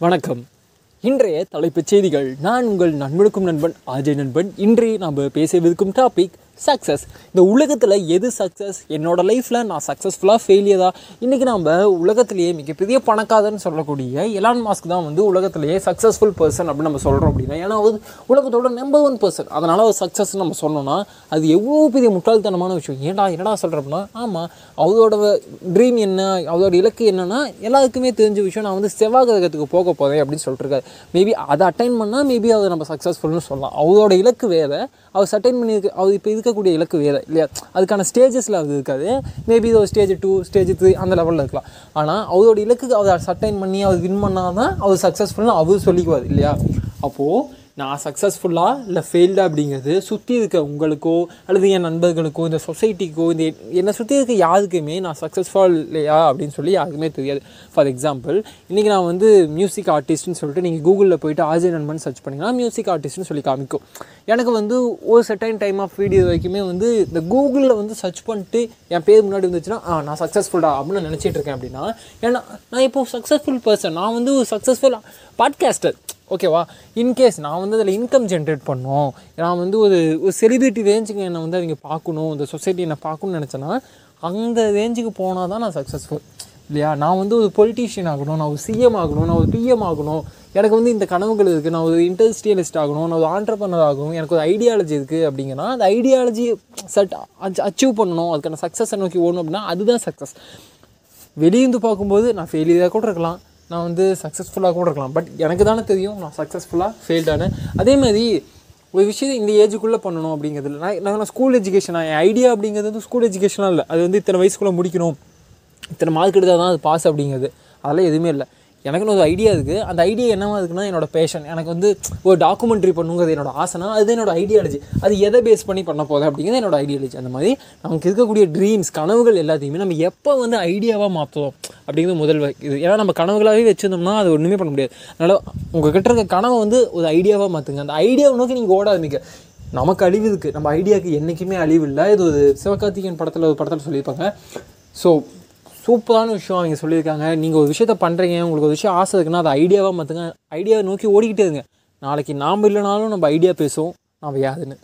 வணக்கம். இன்றைய தலைப்புச் செய்திகள். நான் உங்கள் நண்பனுக்கும் நண்பன் அஜய் நண்பன். இன்றைய நாம் பேசவிருக்கும் டாபிக் சக்ஸஸ் இந்த உலகத்தில் எது சக்ஸஸ் என்னோட லைஃப்பில் நான் சக்ஸஸ்ஃபுல்லாக ஃபெயிலியரா இன்றைக்கி நம்ம உலகத்திலேயே மிகப்பெரிய பணக்காரன்னு சொல்லக்கூடிய எலான் மாஸ்க் தான் வந்து உலகத்திலேயே சக்ஸஸ்ஃபுல் பர்சன் அப்படின்னு நம்ம சொல்கிறோம் அப்படின்னா ஏன்னா அவர் உலகத்தோட நம்பர் ஒன் பர்சன் அதனால் அவர் சக்ஸஸ் நம்ம சொன்னோன்னா அது எவ்வளோ பெரிய முட்டாள்தனமான விஷயம். ஏன்டா என்னடா சொல்கிறப்பனா ஆமாம் அவரோட ட்ரீம் என்ன? அவரோட இலக்கு என்னென்னா எல்லாருக்குமே தெரிஞ்ச விஷயம் நான் வந்து செவ்வாய் கிரகத்துக்கு போக போகிறேன் அப்படின்னு சொல்லிட்டுருக்காரு மேபி அதை அட்டைன் பண்ணால் மேபி அதை நம்ம சக்ஸஸ்ஃபுல்னு சொல்லலாம். அவரோட இலக்கு வேறு. அவர் அட்டைன் பண்ணியிருக்கு அவர் இப்போ இதுக்கு இருக்கக்கூடிய இலக்கு வேறு இல்லையா? அதுக்கான ஸ்டேஜஸில் அது இருக்காது. மேபி இது ஒரு ஸ்டேஜ் டூ ஸ்டேஜ் த்ரீ அந்த லெவலில் இருக்கலாம். ஆனால் அவரோட இலக்குக்கு அவர் சட்டைன் பண்ணி அவர் வின் பண்ணால் தான் அவர் சக்ஸஸ்ஃபுல்னு அவர் சொல்லிக்குவார் இல்லையா? அப்போது நான் சக்ஸஸ்ஃபுல்லாக இல்லை ஃபெயில்டா அப்படிங்கிறது சுற்றி இருக்க உங்களுக்கோ அல்லது என் நண்பர்களுக்கோ இந்த சொசைட்டிக்கோ இந்த என்னை சுற்றி இருக்க யாருக்குமே நான் சக்ஸஸ்ஃபுல் இல்லையா அப்படின்னு சொல்லி யாருக்குமே தெரியாது. ஃபார் எக்ஸாம்பிள் இன்றைக்கி நான் வந்து மியூசிக் ஆர்டிஸ்ட்னு சொல்லிட்டு நீங்கள் கூகுளில் போயிட்டு ஆஜய் நண்பன் சர்ச் பண்ணிங்கன்னா மியூசிக் ஆர்டிஸ்ட்னு சொல்லி காமிக்கும். எனக்கு வந்து ஒரு செட்டைன் டைம் ஆஃப் வீடியோ வரைக்குமே வந்து இந்த கூகுளில் வந்து சர்ச் பண்ணிட்டு என் பேர் முன்னாடி இருந்துச்சுன்னா ஆ நான் சக்ஸஸ்ஃபுல்டா அப்படின்னு நினச்சிட்டு இருக்கேன் அப்படின்னா ஏன்னா நான் இப்போ சக்ஸஸ்ஃபுல் பர்சன் நான் வந்து ஒரு சக்ஸஸ்ஃபுல் பாட்காஸ்டர் ஓகேவா? இன்கேஸ் நான் வந்து அதில் இன்கம் ஜென்ரேட் பண்ணோம். நான் வந்து ஒரு ஒரு செலிபிரிட்டி ரேஞ்சுக்கு என்னை வந்து அவங்க பார்க்கணும் இந்த சொசைட்டி என்னை பார்க்கணும்னு நினச்சேன்னா அந்த ரேஞ்சுக்கு போனால் தான் நான் சக்ஸஸ்ஃபுல் இல்லையா? நான் வந்து ஒரு பொலிட்டீஷியன் ஆகணும் நான் ஒரு சிஎம் ஆகணும் நான் ஒரு பிஎம் ஆகணும். எனக்கு வந்து இந்த கனவுகள் இருக்குது நான் ஒரு இண்டஸ்ட்ரியலிஸ்ட் ஆகணும் நான் ஒரு ஆண்டர்பனர் ஆகணும். எனக்கு ஒரு ஐடியாலஜி இருக்குது அப்படிங்கன்னா அந்த ஐடியாலஜி செட் அச்சீவ் பண்ணணும். அதுக்கான சக்ஸஸை நோக்கி ஓடணும் அப்படின்னா அதுதான் சக்ஸஸ் வெளியிருந்து பார்க்கும்போது நான் ஃபெயிலியராக கூட இருக்கலாம். நான் வந்து சக்ஸஸ்ஃபுல்லாக கூட இருக்கலாம். பட் எனக்கு தானே தெரியும் நான் சக்ஸஸ்ஃபுல்லாக ஃபெயில்டானேன் அதே மாதிரி ஒரு விஷயத்தை இந்த ஏஜுக்குள்ளே பண்ணணும் அப்படிங்கிறதுல நான் நான் ஸ்கூல் எஜுகேஷனாக என் ஐடியா அப்படிங்கிறது வந்து ஸ்கூல் எஜுகேஷனாக இல்லை. அது வந்து இத்தனை வயசுக்குள்ளே முடிக்கணும். இத்தனை மார்க் எடுத்தால் தான் அது பாஸ் அப்படிங்கிறது. அதெல்லாம் எதுவுமே இல்லை. எனக்குன்னு ஒரு ஐடியா இருக்குது அந்த ஐடியா என்னவா இருக்குன்னா என்னோட பேஷன் எனக்கு வந்து ஒரு டாக்குமெண்ட்ரி பண்ணுங்கிறது என்னோட ஆசைனா அது என்னோட ஐடியாலஜி அது எதை பேஸ் பண்ணி பண்ண போதும் அப்படிங்கிறது என்னோட ஐடியாலஜி அந்த மாதிரி நமக்கு இருக்கக்கூடிய ட்ரீம்ஸ் கனவுகள் எல்லாத்தையுமே நம்ம எப்போ வந்து ஐடியாவாக மாற்றுவோம் அப்படிங்கிறது முதல் இது ஏன்னா நம்ம கனவுகளாகவே வச்சுருந்தோம்னா அது ஒன்றுமே பண்ண முடியாது. அதனால் உங்கள் கிட்ட இருக்க கனவை வந்து ஒரு ஐடியாவாக மாற்றுங்க அந்த ஐடியாவை நோக்கி நீங்கள் ஓட ஆரம்பிக்க நமக்கு அழிவு இருக்குது நம்ம ஐடியாவுக்கு என்றைக்குமே அழிவு இல்லை. இது ஒரு சிவகார்த்திகேயன் படத்தில் ஒரு படத்தில் சொல்லியிருப்பாங்க. ஸோ சூப்பரான விஷயம் அவங்க சொல்லியிருக்காங்க. நீங்கள் ஒரு விஷயத்த பண்ணுறீங்க உங்களுக்கு ஒரு விஷயம் ஆசை இருக்குன்னா அதை ஐடியாவாக மாற்றுங்க ஐடியாவை நோக்கி ஓடிக்கிட்டே இருங்க. நாளைக்கு நாம் இல்லைனாலும் நம்ம ஐடியா பேசுவோம். நம்ம யாருன்னு.